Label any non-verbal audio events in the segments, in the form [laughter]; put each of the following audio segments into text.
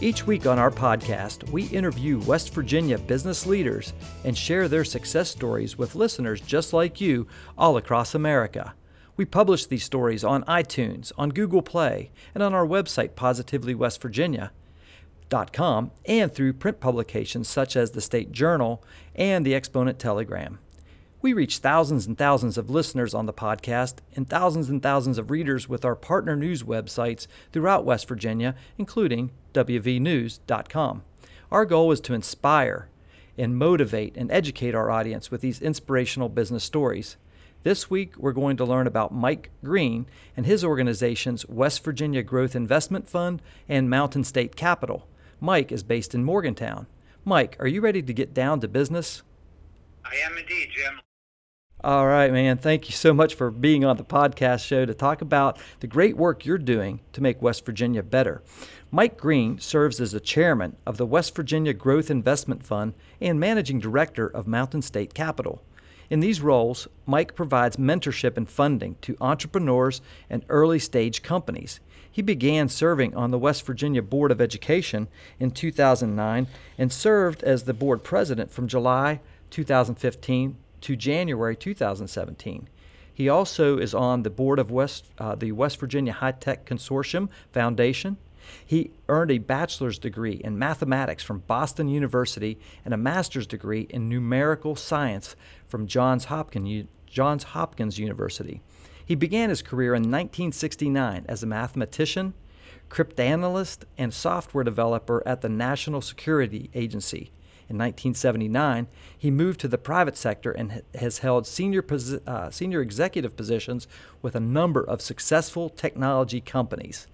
Each week on our podcast, we interview West Virginia business leaders and share their success stories with listeners just like you all across America. We publish these stories on iTunes, on Google Play, and on our website, positively.westvirginia.com, and through print publications such as the State Journal and the Exponent Telegram. We reach thousands and thousands of listeners on the podcast and thousands and thousands of readers with our partner news websites throughout West Virginia, including WVNews.com. Our goal is to inspire and motivate and educate our audience with these inspirational business stories. This week, we're going to learn about Mike Green and his organization's West Virginia Growth Investment Fund and Mountain State Capital. Mike is based in Morgantown. Mike, are you ready to get down to business? I am indeed, Jim. All right, man. Thank you so much for being on the podcast show to talk about the great work you're doing to make West Virginia better. Mike Green serves as the chairman of the West Virginia Growth Investment Fund and managing director of Mountain State Capital. In these roles, Mike provides mentorship and funding to entrepreneurs and early stage companies. He began serving on the West Virginia Board of Education in 2009 and served as the board president from July 2015 to January 2017. He also is on the board of West, uh, the West Virginia High Tech Consortium Foundation. He earned a bachelor's degree in mathematics from Boston University and a master's degree in numerical science from Johns Hopkins, Johns Hopkins University. He began his career in 1969 as a mathematician, cryptanalyst, and software developer at the National Security Agency. In 1979, he moved to the private sector and has held senior, posi- uh, senior executive positions with a number of successful technology companies.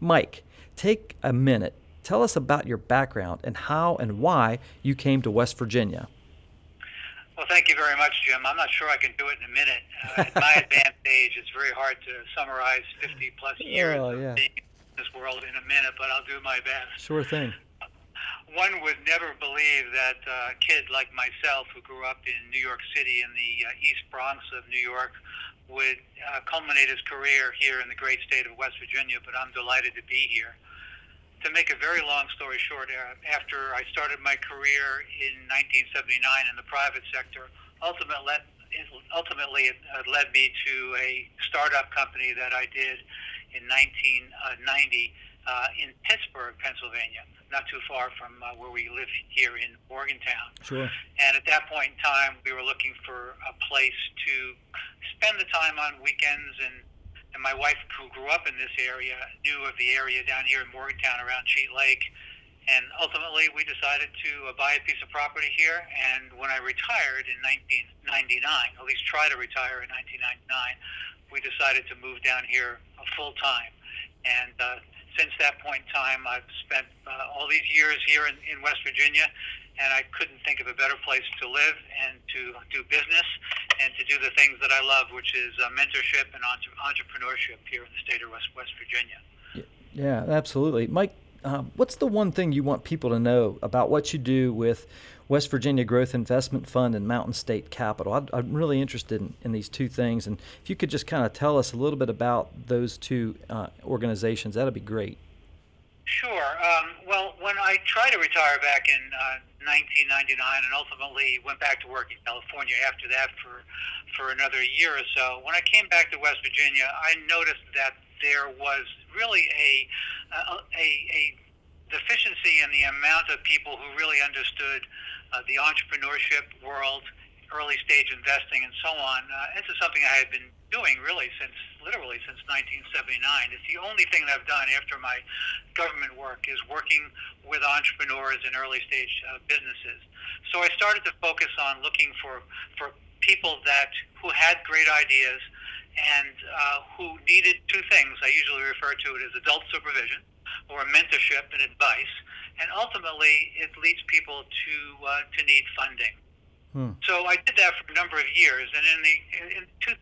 Mike, take a minute. Tell us about your background and how and why you came to West Virginia. Well, thank you very much, Jim. I'm not sure I can do it in a minute. Uh, at my [laughs] advanced age, it's very hard to summarize 50 plus years oh, yeah. of being in this world in a minute, but I'll do my best. Sure thing one would never believe that uh, a kid like myself, who grew up in New York City in the uh, East Bronx of New York, would uh, culminate his career here in the great state of West Virginia. But I'm delighted to be here. To make a very long story short, uh, after I started my career in 1979 in the private sector, ultimately, ultimately it uh, led me to a startup company that I did in 1990 uh, in Pittsburgh, Pennsylvania, not too far from uh, where we live here in Morgantown. Sure. And at that point in time, we were looking for a place to spend the time on weekends and. And my wife, who grew up in this area, knew of the area down here in Morgantown around Cheat Lake. And ultimately, we decided to uh, buy a piece of property here. And when I retired in 1999, at least try to retire in 1999, we decided to move down here uh, full time. And uh, since that point in time, I've spent uh, all these years here in, in West Virginia, and I couldn't think of a better place to live and to do business and to do the things that I love, which is uh, mentorship and entre- entrepreneurship here in the state of West, West Virginia. Yeah, absolutely. Mike, uh, what's the one thing you want people to know about what you do with West Virginia Growth Investment Fund and Mountain State Capital. i am really interested in, in, these two things, and if you could just kind of tell us a little bit about those two uh, organizations, that'd be great. Sure. Um, well, when I tried to retire back in uh, 1999 and ultimately went back to work in California after that for for another year or so, when I came back to West Virginia, I noticed that there was really a a, a, a deficiency in the amount of people who really understood uh, the entrepreneurship world, early stage investing, and so on. Uh, this is something I had been doing really since literally since 1979. It's the only thing that I've done after my government work is working with entrepreneurs and early stage uh, businesses. So I started to focus on looking for for people that who had great ideas and uh, who needed two things. I usually refer to it as adult supervision or mentorship and advice and ultimately it leads people to uh, to need funding. Hmm. So I did that for a number of years, and in the in 2010,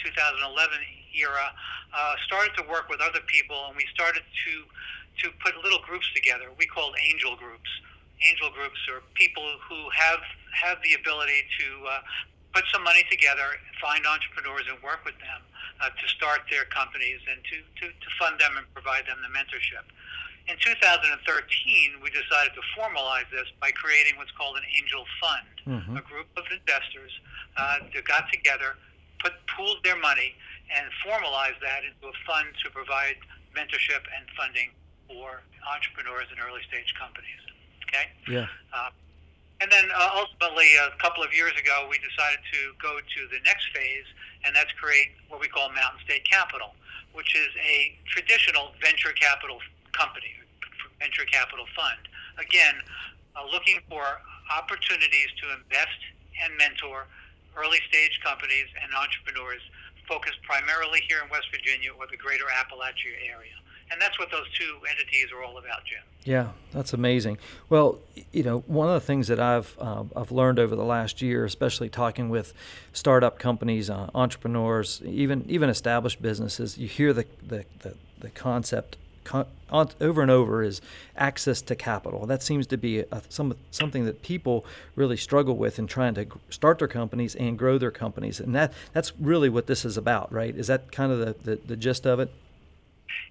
2011 era, uh, started to work with other people, and we started to to put little groups together. We called angel groups. Angel groups are people who have have the ability to uh, put some money together, find entrepreneurs, and work with them uh, to start their companies and to, to, to fund them and provide them the mentorship. In 2013, we decided to formalize this by creating what's called an angel fund, mm-hmm. a group of investors uh, that got together, put pooled their money, and formalized that into a fund to provide mentorship and funding for entrepreneurs and early stage companies. Okay. Yeah. Uh, and then uh, ultimately, a couple of years ago, we decided to go to the next phase, and that's create what we call Mountain State Capital, which is a traditional venture capital company, venture capital fund. Again, uh, looking for opportunities to invest and mentor early stage companies and entrepreneurs focused primarily here in West Virginia or the greater Appalachia area. And that's what those two entities are all about, Jim. Yeah, that's amazing. Well, you know, one of the things that I've uh, I've learned over the last year, especially talking with startup companies, uh, entrepreneurs, even even established businesses, you hear the the, the, the concept over and over is access to capital. That seems to be a, some, something that people really struggle with in trying to start their companies and grow their companies. And that, that's really what this is about, right? Is that kind of the, the, the gist of it?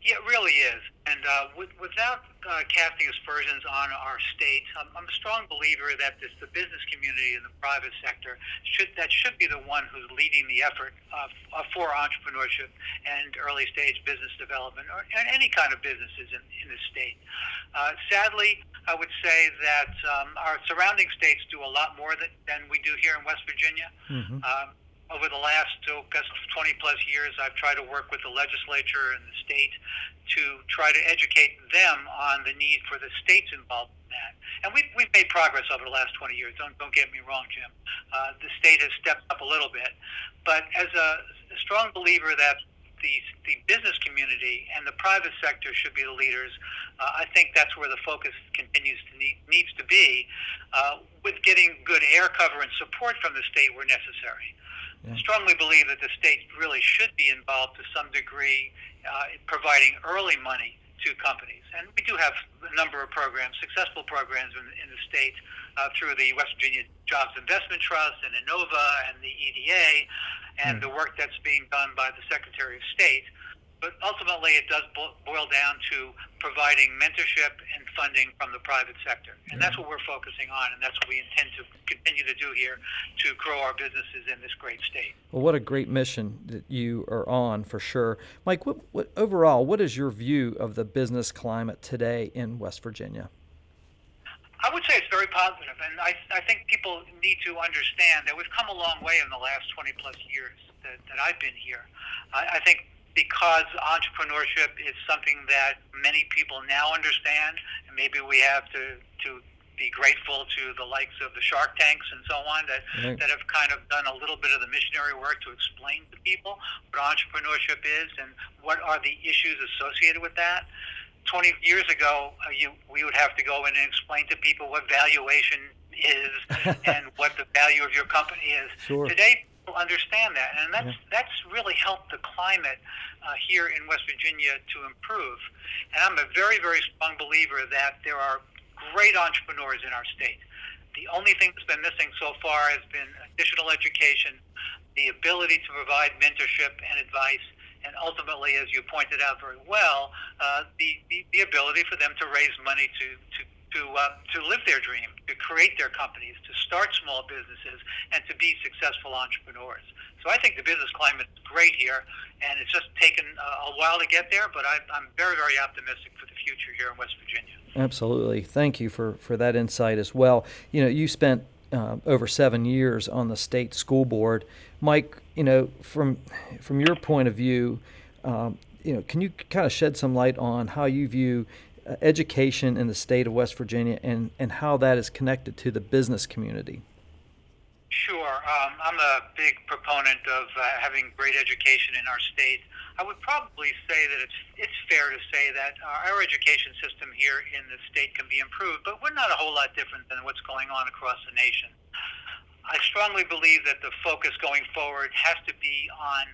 Yeah, it really is. And uh, with, without uh, casting aspersions on our state, I'm, I'm a strong believer that this, the business community and the private sector should that should be the one who's leading the effort uh, for entrepreneurship and early stage business development, or and any kind of businesses in, in the state. Uh, sadly, I would say that um, our surrounding states do a lot more than, than we do here in West Virginia. Mm-hmm. Um, over the last oh, 20 plus years, I've tried to work with the legislature and the state to try to educate them on the need for the states involved in that. And we've, we've made progress over the last 20 years. Don't, don't get me wrong, Jim. Uh, the state has stepped up a little bit. But as a, a strong believer that the, the business community and the private sector should be the leaders. Uh, I think that's where the focus continues to need, needs to be, uh, with getting good air cover and support from the state where necessary yeah. strongly believe that the state really should be involved to some degree uh, in providing early money to companies. And we do have a number of programs, successful programs in, in the state uh, through the West Virginia Jobs Investment Trust and Innova and the EDA and mm. the work that's being done by the Secretary of State but ultimately it does boil down to providing mentorship and funding from the private sector. And that's what we're focusing on, and that's what we intend to continue to do here to grow our businesses in this great state. Well, what a great mission that you are on for sure. Mike, what, what, overall, what is your view of the business climate today in West Virginia? I would say it's very positive, and I, I think people need to understand that we've come a long way in the last 20 plus years that, that I've been here. I, I think because entrepreneurship is something that many people now understand, and maybe we have to to be grateful to the likes of the Shark Tanks and so on that right. that have kind of done a little bit of the missionary work to explain to people what entrepreneurship is and what are the issues associated with that. 20 years ago, uh, you we would have to go in and explain to people what valuation is [laughs] and what the value of your company is. Sure. Today, understand that, and that's yeah. that's really helped the climate uh, here in West Virginia to improve. And I'm a very very strong believer that there are great entrepreneurs in our state. The only thing that's been missing so far has been additional education, the ability to provide mentorship and advice, and ultimately, as you pointed out very well, uh, the, the the ability for them to raise money to to to uh, to live their dream, to create their companies, to start small businesses, and to be successful entrepreneurs. So I think the business climate is great here, and it's just taken a while to get there, but I, I'm very, very optimistic for the future here in West Virginia. Absolutely. Thank you for, for that insight as well. You know, you spent uh, over seven years on the state school board. Mike, you know, from from your point of view, um, you know, can you kind of shed some light on how you view education in the state of West Virginia and, and how that is connected to the business community? Sure. Um, I'm a big proponent of uh, having great education in our state. I would probably say that it's it's fair to say that our education system here in the state can be improved, but we're not a whole lot different than what's going on across the nation. I strongly believe that the focus going forward has to be on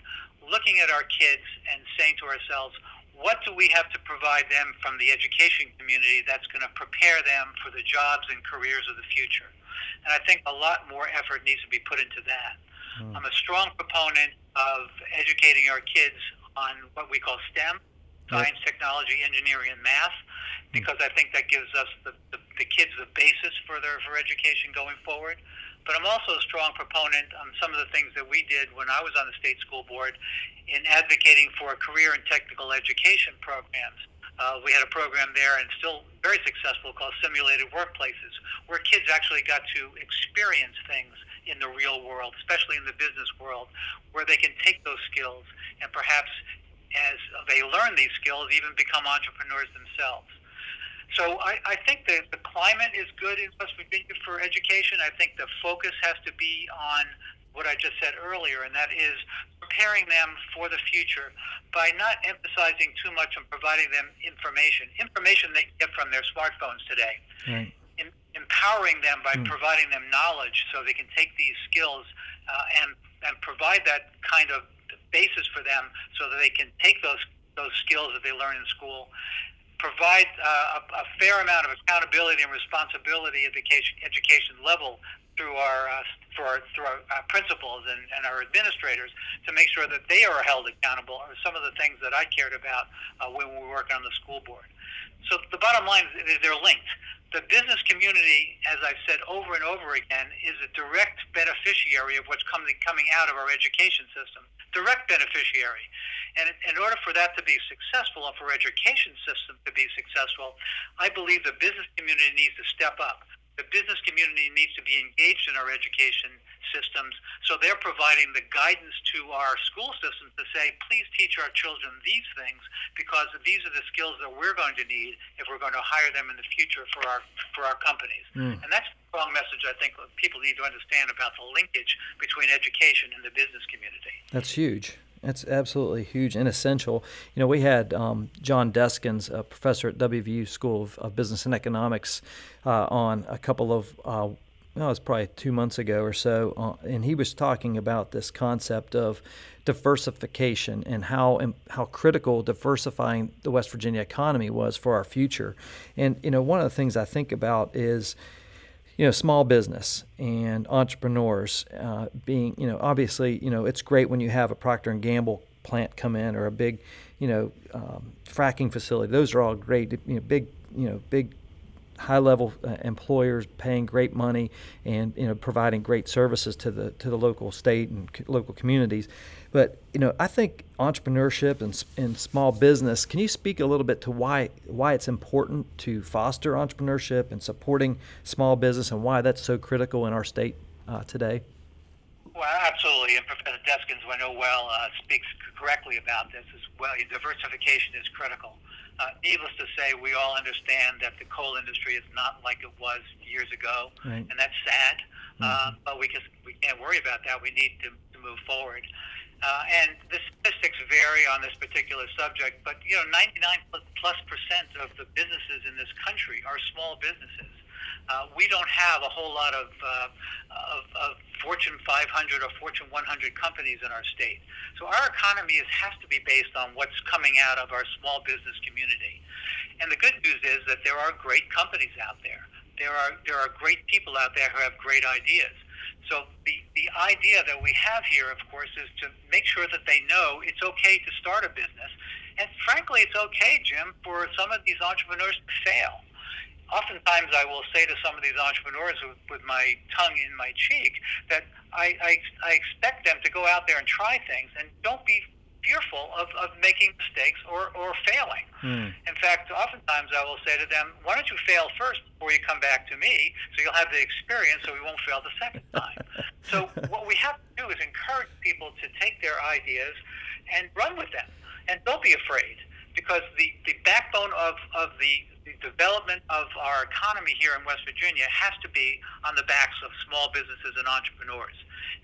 looking at our kids and saying to ourselves, what do we have to provide them from the education community that's going to prepare them for the jobs and careers of the future? And I think a lot more effort needs to be put into that. Mm. I'm a strong proponent of educating our kids on what we call STEM, science, technology, engineering, and math, because I think that gives us the, the, the kids the basis for their for education going forward. But I'm also a strong proponent on some of the things that we did when I was on the state school board in advocating for career and technical education programs. Uh, we had a program there and still very successful called Simulated Workplaces, where kids actually got to experience things in the real world, especially in the business world, where they can take those skills and perhaps as they learn these skills, even become entrepreneurs themselves. So I, I think that the climate is good in West Virginia for education. I think the focus has to be on what I just said earlier, and that is preparing them for the future by not emphasizing too much on providing them information, information they get from their smartphones today. Right. In, empowering them by mm. providing them knowledge so they can take these skills uh, and and provide that kind of basis for them so that they can take those those skills that they learn in school provide uh, a, a, fair amount of accountability and responsibility at the education level through our uh, for our, through our uh, principals and, and our administrators to make sure that they are held accountable are some of the things that I cared about uh, when we were working on the school board. So the bottom line is they're linked. The business community, as I've said over and over again, is a direct beneficiary of what's coming coming out of our education system. Direct beneficiary. And in order for that to be successful and for education system to be successful, I believe the business community needs to step up. The business community needs to be engaged in our education systems so they're providing the guidance to our school systems to say, please teach our children these things because these are the skills that we're going to need if we're going to hire them in the future for our for our companies. Mm. And that's a strong message I think people need to understand about the linkage between education and the business community. That's huge. That's absolutely huge and essential. You know, we had um, John Deskins, a professor at WVU School of, of Business and Economics, uh, on a couple of, uh, well, it was probably two months ago or so, uh, and he was talking about this concept of diversification and how how critical diversifying the West Virginia economy was for our future. And you know, one of the things I think about is you know, small business and entrepreneurs uh, being, you know, obviously, you know, it's great when you have a Procter and Gamble plant come in or a big, you know, um, fracking facility. Those are all great, you know, big, you know, big high level uh, employers paying great money and you know providing great services to the to the local state and co- local communities but you know I think entrepreneurship and, and small business can you speak a little bit to why why it's important to foster entrepreneurship and supporting small business and why that's so critical in our state uh, today well, absolutely, and Professor Deskins, who I know well, uh, speaks correctly about this as well. Diversification is critical. Uh, needless to say, we all understand that the coal industry is not like it was years ago, right. and that's sad. Mm-hmm. Uh, but we just we can't worry about that. We need to, to move forward. Uh, and the statistics vary on this particular subject, but you know, 99 plus percent of the businesses in this country are small businesses. Uh, we don't have a whole lot of, uh, of, of Fortune 500 or Fortune 100 companies in our state. So our economy is, has to be based on what's coming out of our small business community. And the good news is that there are great companies out there. There are there are great people out there who have great ideas. So the, the idea that we have here, of course, is to make sure that they know it's okay to start a business. And frankly, it's okay, Jim, for some of these entrepreneurs to fail oftentimes I will say to some of these entrepreneurs with, with my tongue in my cheek that I, I, I expect them to go out there and try things and don't be fearful of, of making mistakes or, or failing. Mm. In fact, oftentimes I will say to them, why don't you fail first before you come back to me so you'll have the experience so we won't fail the second time. [laughs] so what we have to do is encourage people to take their ideas and run with them. And don't be afraid because the, the backbone of, of the the development of our economy here in West Virginia has to be on the backs of small businesses and entrepreneurs.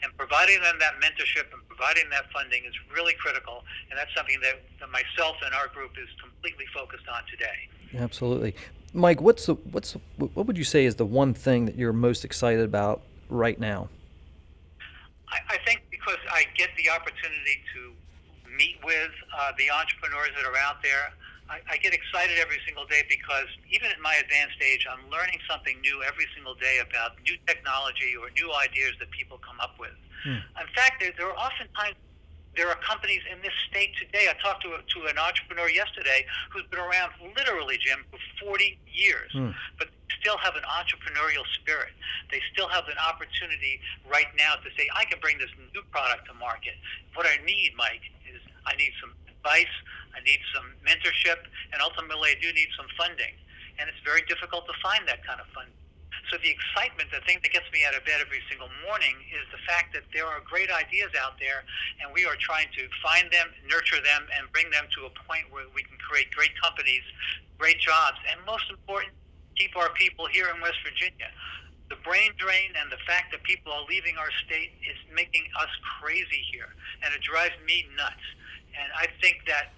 And providing them that mentorship and providing that funding is really critical. And that's something that, that myself and our group is completely focused on today. Absolutely. Mike, what's the, what's what would you say is the one thing that you're most excited about right now? I, I think because I get the opportunity to meet with uh, the entrepreneurs that are out there. I, I get excited every single day because even at my advanced age, I'm learning something new every single day about new technology or new ideas that people come up with. Hmm. In fact, there, there are oftentimes there are companies in this state today. I talked to, a, to an entrepreneur yesterday who's been around literally, Jim, for 40 years, mm. but still have an entrepreneurial spirit. They still have an opportunity right now to say, I can bring this new product to market. What I need, Mike, is I need some advice, I need some mentorship, and ultimately I do need some funding. And it's very difficult to find that kind of funding. So the excitement, the thing that gets me out of bed every single morning is the fact that there are great ideas out there and we are trying to find them, nurture them, and bring them to a point where we can create great companies, great jobs, and most important, keep our people here in West Virginia. The brain drain and the fact that people are leaving our state is making us crazy here, and it drives me nuts. And I think that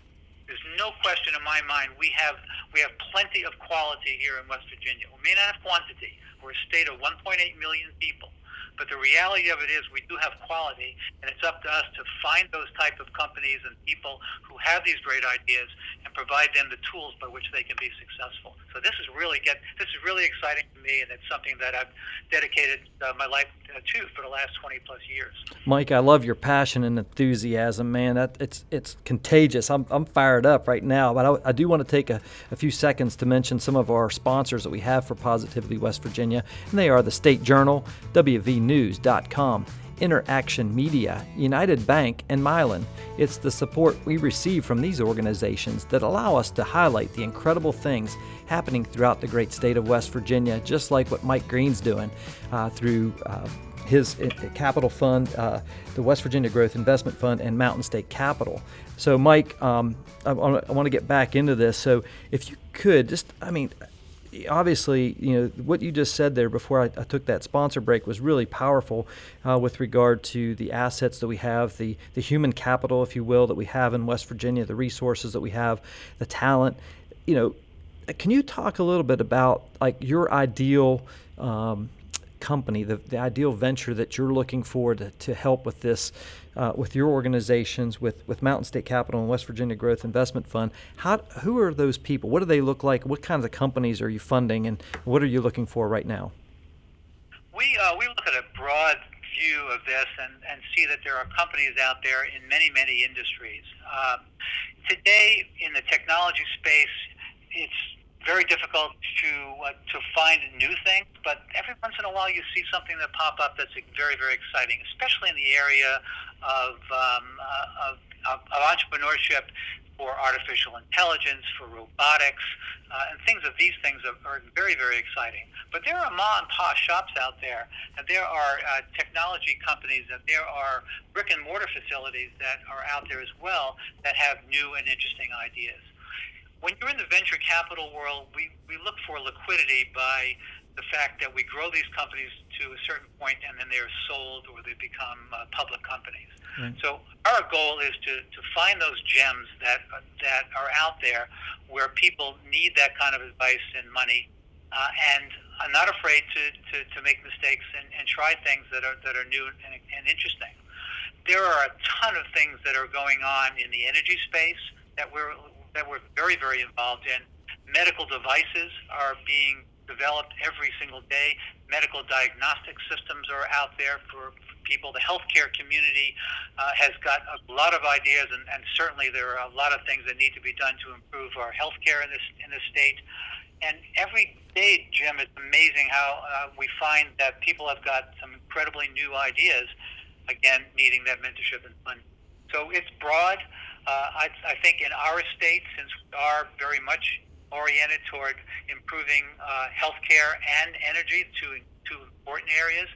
there's no question in my mind we have we have plenty of quality here in West Virginia. We may not have quantity, we're a state of 1.8 million people. But the reality of it is we do have quality, and it's up to us to find those type of companies and people who have these great ideas and provide them the tools by which they can be successful. So this is really get this is really exciting to me, and it's something that I've dedicated uh, my life uh, to for the last 20 plus years. Mike, I love your passion and enthusiasm, man. That it's it's contagious. I'm, I'm fired up right now, but I, I do want to take a, a few seconds to mention some of our sponsors that we have for Positively West Virginia, and they are the State Journal, WV News.com, Interaction Media, United Bank, and Mylan. It's the support we receive from these organizations that allow us to highlight the incredible things happening throughout the great state of West Virginia, just like what Mike Green's doing uh, through. Uh, his uh, capital fund, uh, the West Virginia Growth Investment Fund, and Mountain State Capital. So, Mike, um, I, I want to get back into this. So, if you could just, I mean, obviously, you know, what you just said there before I, I took that sponsor break was really powerful uh, with regard to the assets that we have, the, the human capital, if you will, that we have in West Virginia, the resources that we have, the talent. You know, can you talk a little bit about like your ideal um, company, the, the ideal venture that you're looking for to, to help with this, uh, with your organizations, with, with Mountain State Capital and West Virginia Growth Investment Fund. How, who are those people? What do they look like? What kinds of companies are you funding, and what are you looking for right now? We, uh, we look at a broad view of this and, and see that there are companies out there in many, many industries. Um, today, in the technology space, it's very difficult to uh, to find new things, but every once in a while you see something that pop up that's very very exciting, especially in the area of um, uh, of, of, entrepreneurship for artificial intelligence, for robotics, uh, and things of these things are, are, very, very exciting. But there are ma and pa shops out there, and there are uh, technology companies, and there are brick and mortar facilities that are out there as well that have new and interesting ideas when you're in the venture capital world, we, we look for liquidity by the fact that we grow these companies to a certain point and then they're sold or they become uh, public companies. Right. So our goal is to, to find those gems that uh, that are out there where people need that kind of advice and money, uh, and are not afraid to, to, to make mistakes and, and try things that are that are new and, and interesting. There are a ton of things that are going on in the energy space that we're that we're very, very involved in. Medical devices are being developed every single day. Medical diagnostic systems are out there for, people. The healthcare community uh, has got a lot of ideas, and, and certainly there are a lot of things that need to be done to improve our healthcare in this in this state. And every day, Jim, it's amazing how uh, we find that people have got some incredibly new ideas. Again, needing that mentorship and funding. So it's broad. Uh, I, I think in our state, since we are very much oriented toward improving uh, healthcare and energy, two two important areas.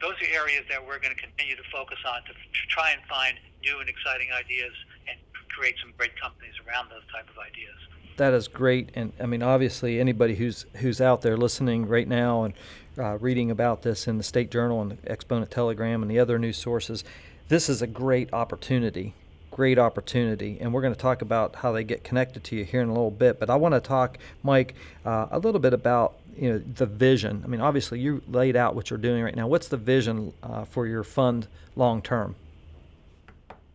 Those are areas that we're going to continue to focus on to, to try and find new and exciting ideas and create some great companies around those type of ideas. That is great, and I mean, obviously, anybody who's who's out there listening right now and uh, reading about this in the State Journal and the Exponent Telegram and the other news sources, this is a great opportunity great opportunity, and we're going to talk about how they get connected to you here in a little bit. But I want to talk, Mike, uh, a little bit about you know the vision. I mean, obviously you laid out what you're doing right now. What's the vision uh, for your fund long term?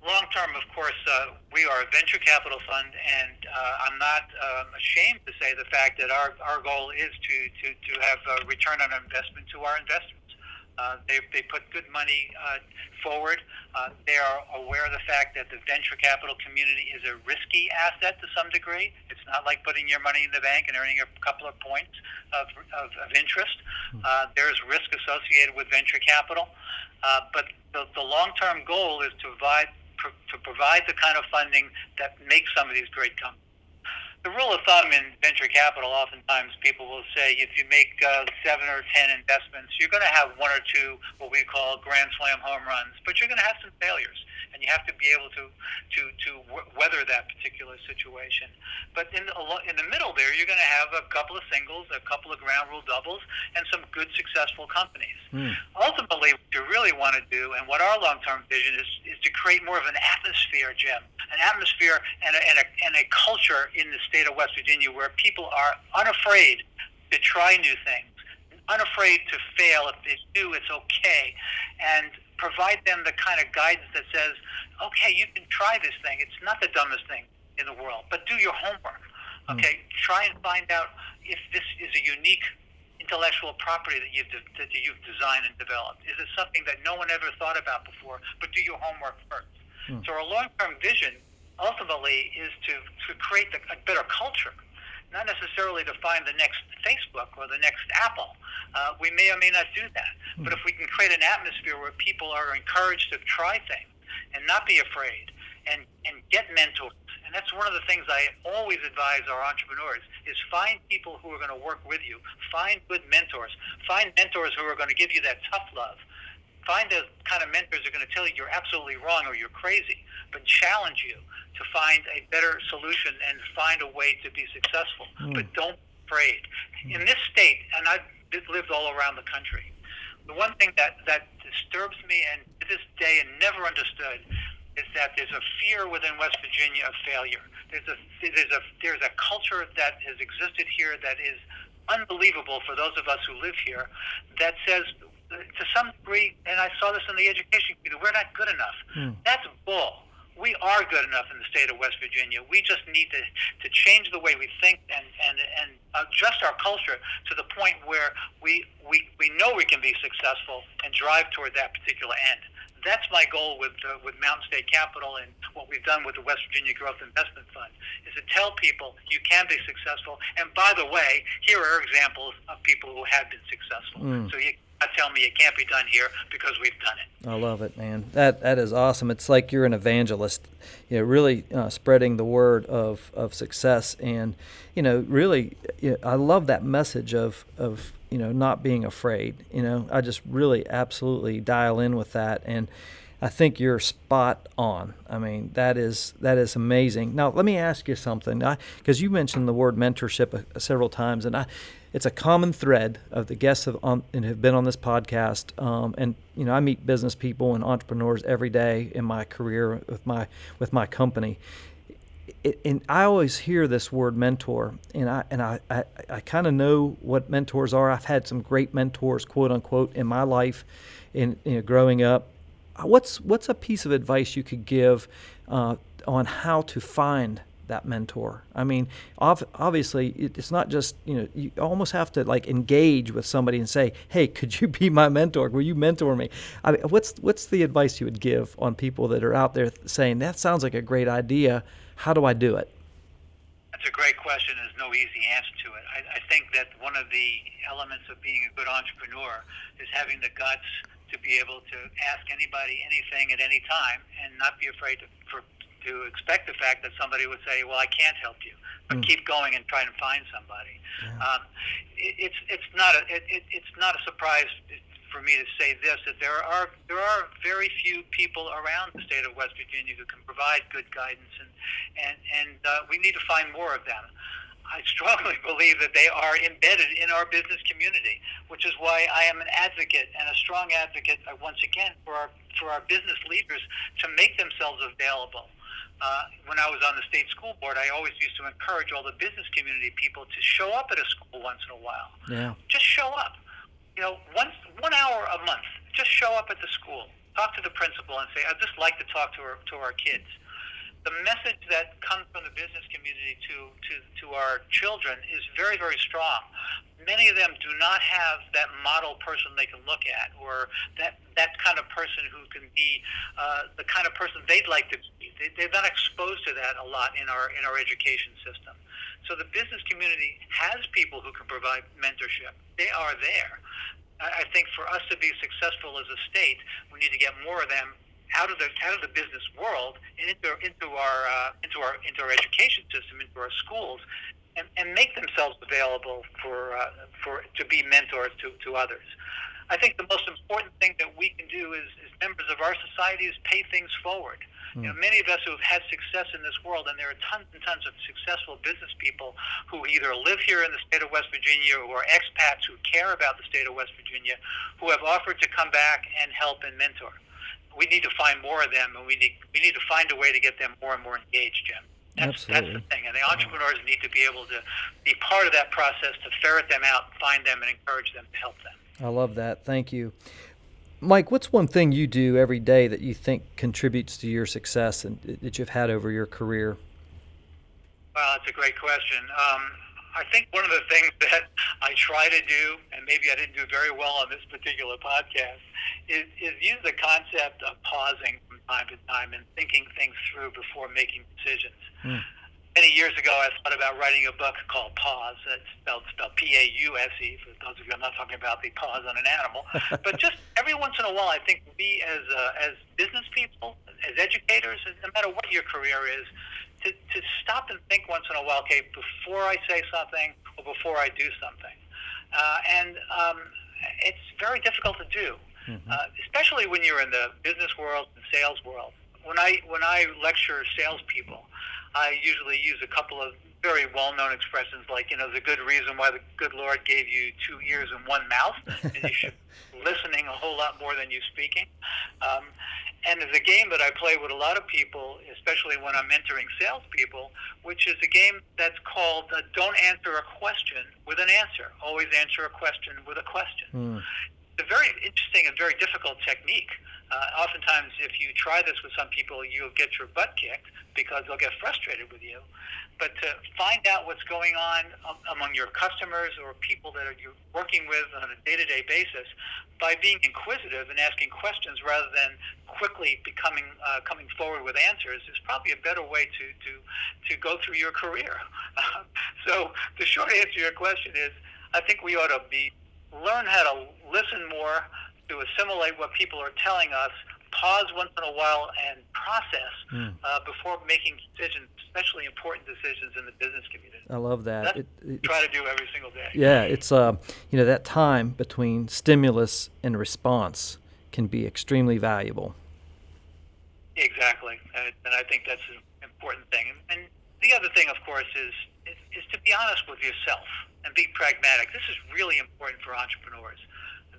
Long term, of course, uh, we are a venture capital fund, and uh, I'm not um, ashamed to say the fact that our, our goal is to, to, to have a return on investment to our investors. Uh, they, they put good money uh, forward. Uh, they are aware of the fact that the venture capital community is a risky asset to some degree. It's not like putting your money in the bank and earning a couple of points of, of, of interest. Hmm. Uh, there's risk associated with venture capital. Uh, but the, the long-term goal is to provide, pr- to provide the kind of funding that makes some of these great companies the rule of thumb in venture capital, oftentimes people will say if you make uh, seven or ten investments, you're going to have one or two what we call grand slam home runs, but you're going to have some failures and you have to be able to to to weather that particular situation. But in the in the middle there, you're going to have a couple of singles, a couple of ground rule doubles, and some good successful companies. Mm. Ultimately, what you really want to do, and what our long-term vision is, is to create more of an atmosphere, Jim, an atmosphere and a, and a, and a culture in the state of West Virginia where people are unafraid to try new things unafraid to fail. If they do, it's okay. And provide them the kind of guidance that says, okay, you can try this thing. It's not the dumbest thing in the world, but do your homework. Hmm. Okay, mm. try and find out if this is a unique intellectual property that you've de- that you've designed and developed. Is it something that no one ever thought about before? But do your homework first. Mm. So our long-term vision ultimately is to to create the, a better culture not necessarily to find the next Facebook or the next Apple. Uh, we may or may not do that. But if we can create an atmosphere where people are encouraged to try things and not be afraid and, and get mentors, and that's one of the things I always advise our entrepreneurs is find people who are going to work with you. Find good mentors. Find mentors who are going to give you that tough love find the kind of mentors who are going to tell you you're absolutely wrong or you're crazy, but challenge you to find a better solution and find a way to be successful. Mm. But don't be afraid. Mm. In this state, and I've lived all around the country, the one thing that, that disturbs me and to this day and never understood is that there's a fear within West Virginia of failure. There's a there's a there's a culture that has existed here that is unbelievable for those of us who live here that says to some degree, and I saw this in the education community, we're not good enough. Mm. That's bull we are good enough in the state of West Virginia. We just need to, to change the way we think and, and, and adjust our culture to the point where we, we, we know we can be successful and drive toward that particular end. That's my goal with, uh, with Mountain State Capital and what we've done with the West Virginia Growth Investment Fund is to tell people you can be successful. And by the way, here are examples of people who have been successful. Mm. So you tell me it can't be done here because we've done it. I love it, man. That that is awesome. It's like you're an evangelist, you know, really uh, spreading the word of, of success, and you know, really, you know, I love that message of of you know not being afraid. You know, I just really absolutely dial in with that, and I think you're spot on. I mean, that is that is amazing. Now, let me ask you something, because you mentioned the word mentorship a several times, and I it's a common thread of the guests have on, and have been on this podcast. Um, and you know, I meet business people and entrepreneurs every day in my career with my with my company. It, and I always hear this word mentor, and I and I, I, I kind of know what mentors are. I've had some great mentors, quote unquote, in my life, in you know, growing up. What's what's a piece of advice you could give uh, on how to find that mentor. I mean, obviously, it's not just you know you almost have to like engage with somebody and say, "Hey, could you be my mentor? Will you mentor me?" I mean, what's what's the advice you would give on people that are out there saying that sounds like a great idea? How do I do it? That's a great question. There's no easy answer to it. I, I think that one of the elements of being a good entrepreneur is having the guts to be able to ask anybody anything at any time and not be afraid to, for to expect the fact that somebody would say, "Well, I can't help you," but mm. keep going and try to find somebody. Yeah. Um, it, it's it's not a it, it, it's not a surprise for me to say this that there are there are very few people around the state of West Virginia who can provide good guidance, and and and uh, we need to find more of them. I strongly [laughs] believe that they are embedded in our business community, which is why I am an advocate and a strong advocate, uh, once again, for our for our business leaders to make themselves available uh, when I was on the state school board, I always used to encourage all the business community people to show up at a school once in a while. Yeah. Just show up. You know, once one hour a month. Just show up at the school. talk to the principal and say, I'd just like to talk to our, to our kids. The message that comes from the business community to, to, to our children is very, very strong. Many of them do not have that model person they can look at or that, that kind of person who can be uh, the kind of person they'd like to be. They, they're not exposed to that a lot in our, in our education system. So the business community has people who can provide mentorship. They are there. I think for us to be successful as a state, we need to get more of them out of the out of the business world and into into our uh, into our into our education system, into our schools, and, and make themselves available for uh, for to be mentors to, to others. I think the most important thing that we can do is, as members of our society is pay things forward. You know, many of us who have had success in this world, and there are tons and tons of successful business people who either live here in the state of West Virginia or expats who care about the state of West Virginia, who have offered to come back and help and mentor. We need to find more of them, and we need we need to find a way to get them more and more engaged, Jim. That's, Absolutely. that's the thing, and the entrepreneurs need to be able to be part of that process to ferret them out, find them, and encourage them to help them. I love that. Thank you. Mike, what's one thing you do every day that you think contributes to your success and that you've had over your career? Well, that's a great question. Um, I think one of the things [laughs] that I try to do, and maybe I didn't do very well on this particular podcast, is, is use the concept of pausing from time to time and thinking things through before making decisions. Mm. Many years ago, I thought about writing a book called Pause. It's spelled, spelled P-A-U-S-E. For those of you, I'm not talking about the pause on an animal, [laughs] but just every once in a while, I think we as uh, as business people, as educators, no matter what your career is, to, to stop and think once in a while, okay, before I say something or before I do something. Uh, and um, it's very difficult to do, mm-hmm. uh, especially when you're in the business world and sales world. When I when I lecture salespeople, I usually use a couple of very well-known expressions like, you know, the good reason why the good Lord gave you two ears and one mouth, and you should be [laughs] listening a whole lot more than you speaking. Um, and there's a game that I play with a lot of people, especially when I'm mentoring salespeople, which is a game that's called uh, "Don't answer a question with an answer. Always answer a question with a question." Mm. It's a very interesting and very difficult technique. Uh, oftentimes, if you try this with some people, you'll get your butt kicked because they'll get frustrated with you. But to find out what's going on um, among your customers or people that you're working with on a day-to-day basis by being inquisitive and asking questions rather than quickly becoming uh, coming forward with answers is probably a better way to to to go through your career. [laughs] so the short answer to your question is, I think we ought to be learn how to listen more to assimilate what people are telling us, pause once in a while, and process mm. uh, before making decisions, especially important decisions in the business community. I love that. It, it, try to do every single day. Yeah, it's uh, you know that time between stimulus and response can be extremely valuable. Exactly, uh, and I think that's an important thing. And the other thing, of course, is, is is to be honest with yourself and be pragmatic. This is really important for entrepreneurs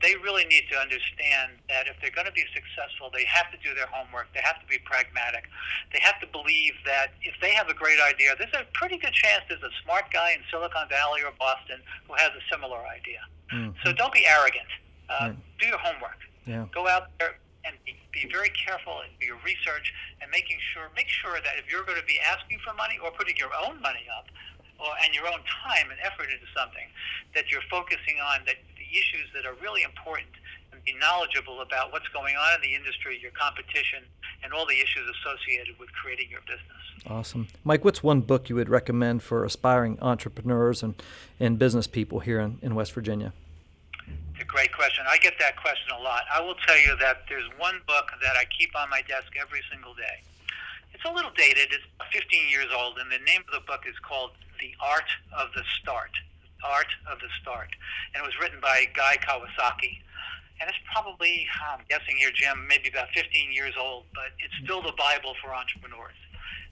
they really need to understand that if they're going to be successful, they have to do their homework. They have to be pragmatic. They have to believe that if they have a great idea, there's a pretty good chance there's a smart guy in Silicon Valley or Boston who has a similar idea. Mm-hmm. So don't be arrogant. Uh, mm. Do your homework. Yeah. Go out there and be, be very careful in your research and making sure make sure that if you're going to be asking for money or putting your own money up or and your own time and effort into something that you're focusing on that issues that are really important and be knowledgeable about what's going on in the industry, your competition, and all the issues associated with creating your business. Awesome. Mike, what's one book you would recommend for aspiring entrepreneurs and, and business people here in, in West Virginia? It's a great question. I get that question a lot. I will tell you that there's one book that I keep on my desk every single day. It's a little dated, it's 15 years old, and the name of the book is called The Art of the Start. Art of the Start. And it was written by Guy Kawasaki. And it's probably, I'm guessing here, Jim, maybe about 15 years old, but it's mm-hmm. still the Bible for entrepreneurs.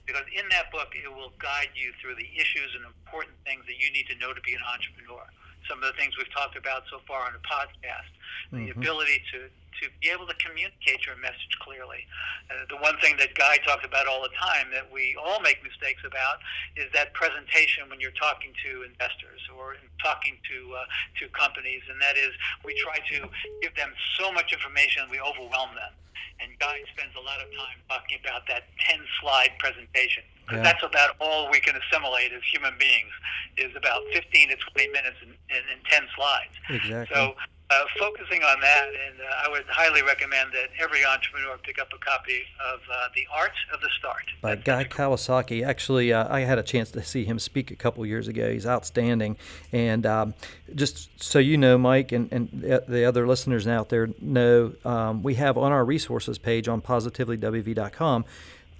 Because in that book, it will guide you through the issues and important things that you need to know to be an entrepreneur. Some of the things we've talked about so far on the podcast, the mm-hmm. ability to, to be able to communicate your message clearly. Uh, the one thing that Guy talks about all the time that we all make mistakes about is that presentation when you're talking to investors or talking to uh, to companies, and that is we try to give them so much information we overwhelm them. And Guy spends a lot of time talking about that 10 slide presentation. Yeah. That's about all we can assimilate as human beings is about 15 to 20 minutes in, in, in 10 slides. Exactly. So uh, focusing on that, and uh, I would highly recommend that every entrepreneur pick up a copy of uh, The Art of the Start. By Guy Kawasaki. Actually, uh, I had a chance to see him speak a couple years ago. He's outstanding. And um, just so you know, Mike, and, and the other listeners out there know, um, we have on our resources page on positivelywv.com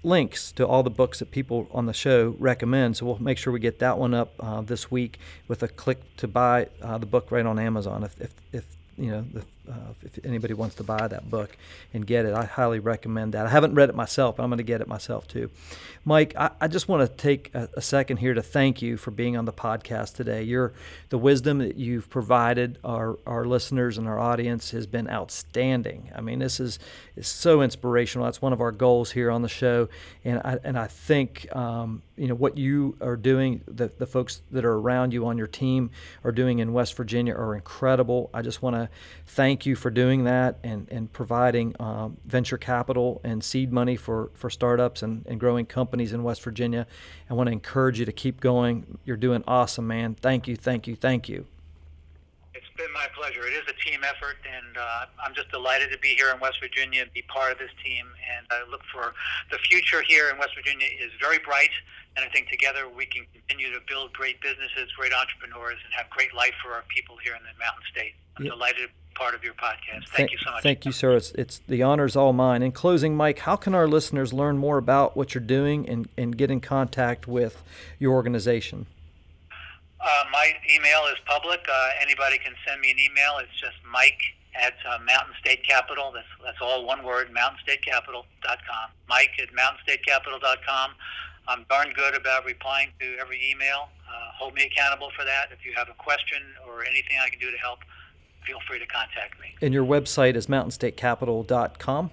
links to all the books that people on the show recommend. So we'll make sure we get that one up uh, this week with a click to buy uh, the book right on Amazon. If, if, if you know, the, uh, if anybody wants to buy that book and get it, I highly recommend that. I haven't read it myself, but I'm going to get it myself too. Mike, I, I just want to take a, a, second here to thank you for being on the podcast today. Your the wisdom that you've provided our, our listeners and our audience has been outstanding. I mean, this is, is so inspirational. That's one of our goals here on the show, and I and I think um, you know what you are doing, the the folks that are around you on your team are doing in West Virginia are incredible. I just want to thank you for doing that and and providing um, venture capital and seed money for for startups and, and growing companies in West Virginia. I want to encourage you to keep going. You're doing awesome, man. Thank you, thank you, thank you It's been my pleasure. It is a team effort, and uh, I'm just delighted to be here in West Virginia and be part of this team. And I look for the future here in West Virginia is very bright, and I think together we can continue to build great businesses, great entrepreneurs, and have great life for our people here in the Mountain State. I'm yep. delighted part of your podcast. Thank, thank, you so much. Thank you, sir. It's, it's the honor's all mine. In closing, Mike, how can our listeners learn more about what you're doing and, and get in contact with your organization? Uh, my email is public. Uh, anybody can send me an email. It's just Mike at uh, Mountain State Capital. That's that's all one word. MountainStateCapital.com. Mike at MountainStateCapital.com. I'm darn good about replying to every email. Uh, hold me accountable for that. If you have a question or anything I can do to help, feel free to contact me. And your website is MountainStateCapital.com.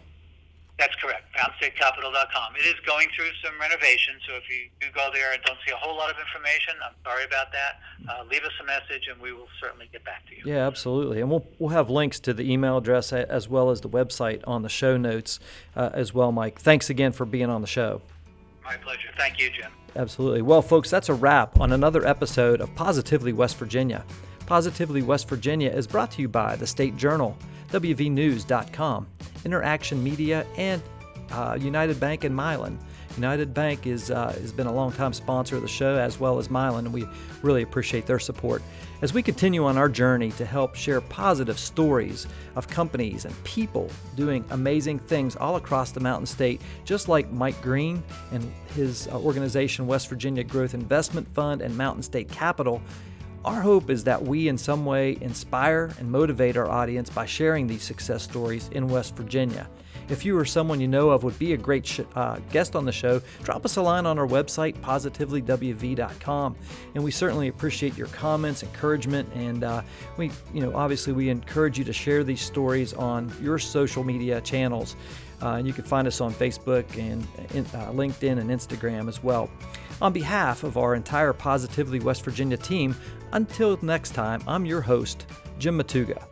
That's correct. MountainStateCapital.com. It is going through some renovation, so if you do go there and don't see a whole lot of information, I'm sorry about that. Uh, leave us a message, and we will certainly get back to you. Yeah, absolutely. And we'll we'll have links to the email address as well as the website on the show notes uh, as well, Mike. Thanks again for being on the show. My pleasure. Thank you, Jim. Absolutely. Well, folks, that's a wrap on another episode of Positively West Virginia. Positively West Virginia is brought to you by the State Journal, WVNews.com. Interaction Media, and uh, United Bank and Mylan. United Bank is, uh, has been a long-time sponsor of the show, as well as Mylan, and we really appreciate their support. As we continue on our journey to help share positive stories of companies and people doing amazing things all across the Mountain State, just like Mike Green and his uh, organization, West Virginia Growth Investment Fund and Mountain State Capital, our hope is that we, in some way, inspire and motivate our audience by sharing these success stories in West Virginia. If you or someone you know of would be a great sh- uh, guest on the show, drop us a line on our website, positivelywv.com. And we certainly appreciate your comments, encouragement, and uh, we, you know, obviously we encourage you to share these stories on your social media channels. Uh, and you can find us on Facebook and uh, LinkedIn and Instagram as well. On behalf of our entire Positively West Virginia team, until next time, I'm your host, Jim Matuga.